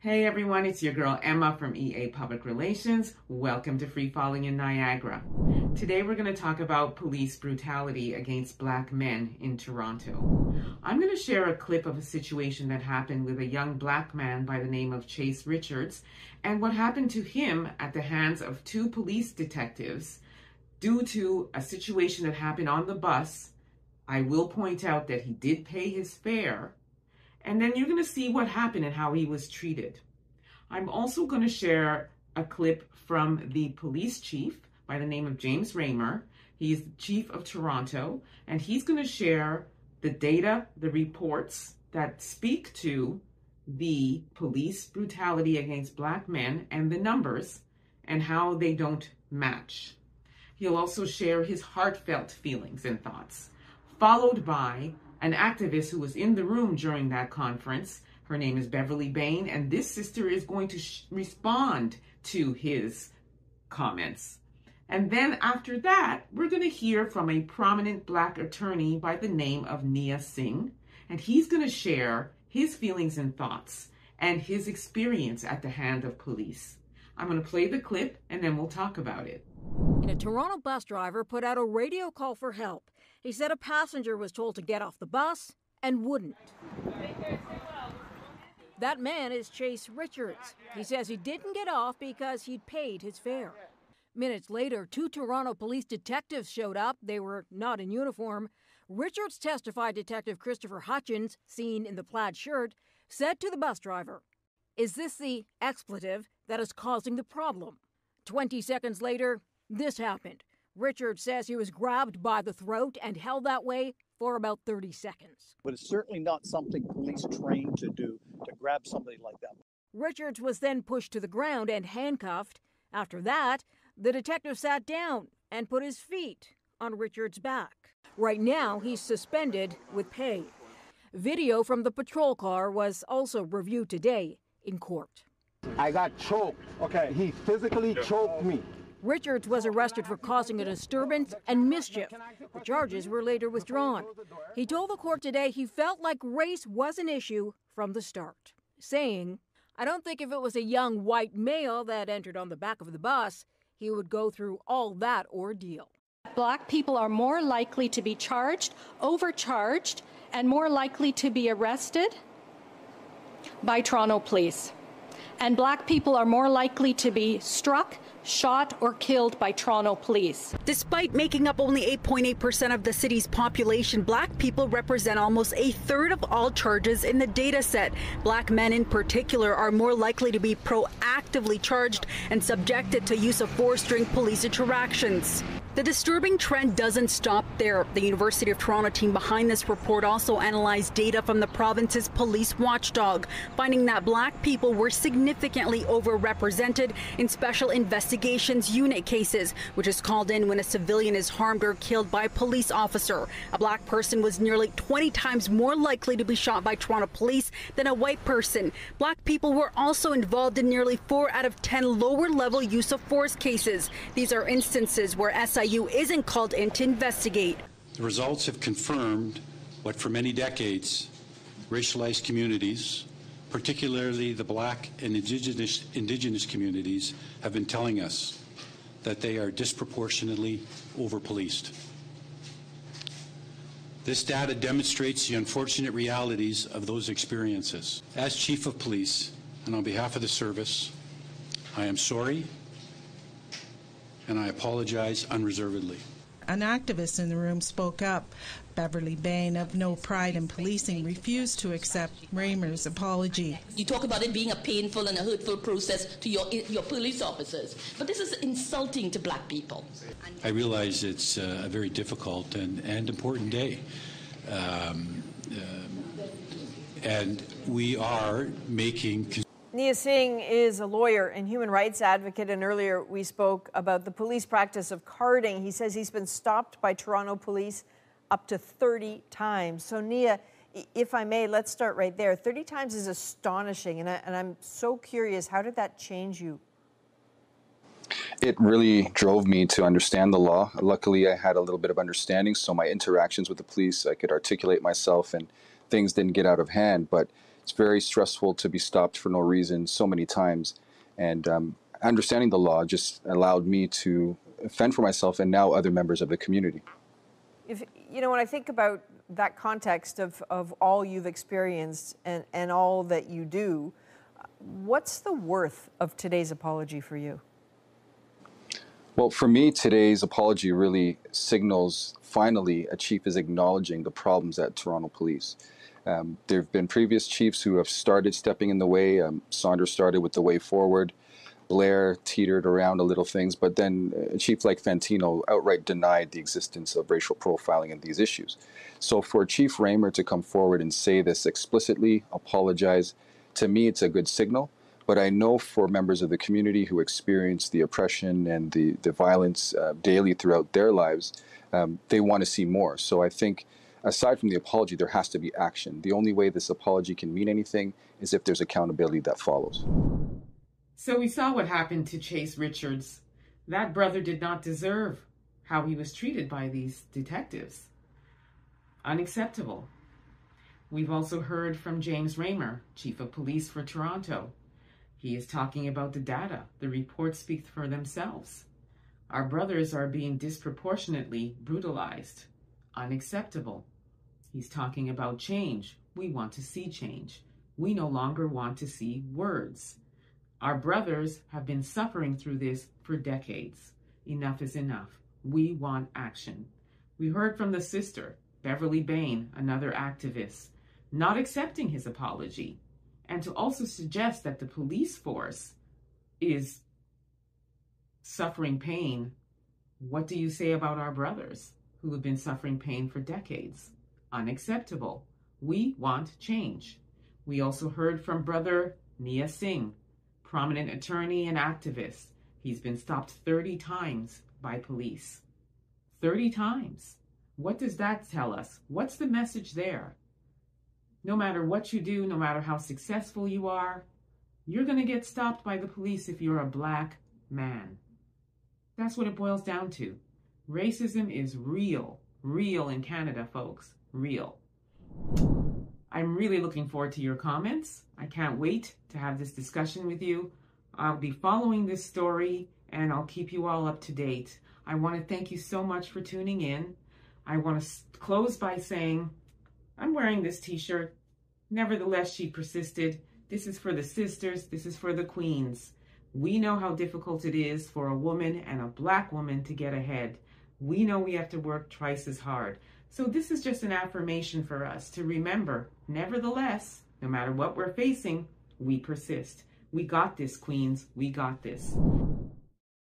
Hey everyone, it's your girl Emma from EA Public Relations. Welcome to Free Falling in Niagara. Today we're going to talk about police brutality against black men in Toronto. I'm going to share a clip of a situation that happened with a young black man by the name of Chase Richards and what happened to him at the hands of two police detectives due to a situation that happened on the bus. I will point out that he did pay his fare and then you're going to see what happened and how he was treated. I'm also going to share a clip from the police chief by the name of James Ramer. He's the chief of Toronto, and he's going to share the data, the reports that speak to the police brutality against black men and the numbers and how they don't match. He'll also share his heartfelt feelings and thoughts, followed by an activist who was in the room during that conference. Her name is Beverly Bain, and this sister is going to sh- respond to his comments. And then after that, we're going to hear from a prominent black attorney by the name of Knia Singh, and he's going to share his feelings and thoughts and his experience at the hand of police. I'm going to play the clip and then we'll talk about it. And a Toronto bus driver put out a radio call for help he said a passenger was told to get off the bus and wouldn't. That man is Chase Richards. He says he didn't get off because he'd paid his fare. Minutes later, two Toronto police detectives showed up. They were not in uniform. Richards testified Detective Christopher Hutchins, seen in the plaid shirt, said to the bus driver, Is this the expletive that is causing the problem? 20 seconds later, this happened. Richard says he was grabbed by the throat and held that way for about 30 seconds. But it's certainly not something police trained to do, to grab somebody like that. Richards was then pushed to the ground and handcuffed. After that, the detective sat down and put his feet on Richards' back. Right now, he's suspended with pay. Video from the patrol car was also reviewed today in court. I got choked. Okay. He physically choked me. Richards was arrested for causing a disturbance and mischief. The charges were later withdrawn. He told the court today he felt like race was an issue from the start, saying, I don't think if it was a young white male that entered on the back of the bus, he would go through all that ordeal. Black people are more likely to be charged, overcharged, and more likely to be arrested by Toronto police. And black people are more likely to be struck, shot or killed by Toronto police. Despite making up only 8.8% of the city's population, black people represent almost a third of all charges in the data set. Black men in particular are more likely to be proactively charged and subjected to use of force during police interactions. The disturbing trend doesn't stop there. The University of Toronto team behind this report also analyzed data from the province's police watchdog, finding that black people were significantly overrepresented in special investigations unit cases, which is called in when a civilian is harmed or killed by a police officer. A black person was nearly 20 times more likely to be shot by Toronto police than a white person. Black people were also involved in nearly 4 out of 10 lower level use of force cases. These are instances where SI BYU isn't called in to investigate. The results have confirmed what for many decades racialized communities, particularly the black and indigenous, indigenous communities, have been telling us that they are disproportionately over-policed. This data demonstrates the unfortunate realities of those experiences. As Chief of Police, and on behalf of the service, I am sorry and I apologize unreservedly. An activist in the room spoke up. Beverly Bain of No Pride in Policing refused to accept Ramer's apology. You talk about it being a painful and a hurtful process to your, your police officers, but this is insulting to black people. I realize it's uh, a very difficult and, and important day. Um, uh, and we are making Knia Singh is a lawyer and human rights advocate, and earlier we spoke about the police practice of carding. He says he's been stopped by Toronto police up to 30 times. So, Knia, if I may, let's start right there. 30 times is astonishing, and, I, and I'm so curious how did that change you? It really drove me to understand the law. Luckily, I had a little bit of understanding, so my interactions with the police, I could articulate myself and things didn't get out of hand. But it's very stressful to be stopped for no reason so many times. And um, understanding the law just allowed me to fend for myself and now other members of the community. If you know, when I think about that context of, of all you've experienced and, and all that you do, what's the worth of today's apology for you? Well, for me, today's apology really signals finally a chief is acknowledging the problems at Toronto Police. Um, there have been previous chiefs who have started stepping in the way. Um, Saunders started with the way forward. Blair teetered around a little things, but then a chief like Fantino outright denied the existence of racial profiling in these issues. So for Chief Ramer to come forward and say this explicitly, apologize, to me it's a good signal. But I know for members of the community who experience the oppression and the, the violence uh, daily throughout their lives, um, they want to see more. So I think aside from the apology, there has to be action. The only way this apology can mean anything is if there's accountability that follows. So we saw what happened to Chase Richards. That brother did not deserve how he was treated by these detectives. Unacceptable. We've also heard from James Ramer, Chief of Police for Toronto. He is talking about the data. The reports speak for themselves. Our brothers are being disproportionately brutalized. Unacceptable. He's talking about change. We want to see change. We no longer want to see words. Our brothers have been suffering through this for decades. Enough is enough. We want action. We heard from the sister, Beverly Bain, another activist, not accepting his apology, and to also suggest that the police force is suffering pain. What do you say about our brothers who have been suffering pain for decades? Unacceptable. We want change. We also heard from brother Knia Singh, prominent attorney and activist. He's been stopped 30 times by police. 30 times. What does that tell us? What's the message there? No matter what you do, no matter how successful you are, you're going to get stopped by the police if you're a black man. That's what it boils down to. Racism is real, real in Canada, folks. Real. I'm really looking forward to your comments. I can't wait to have this discussion with you. I'll be following this story and I'll keep you all up to date. I want to thank you so much for tuning in. I want to close by saying I'm wearing this t shirt. Nevertheless, she persisted. This is for the sisters, this is for the queens. We know how difficult it is for a woman and a black woman to get ahead. We know we have to work twice as hard. So this is just an affirmation for us to remember, nevertheless, no matter what we're facing, we persist. We got this, Queens. We got this.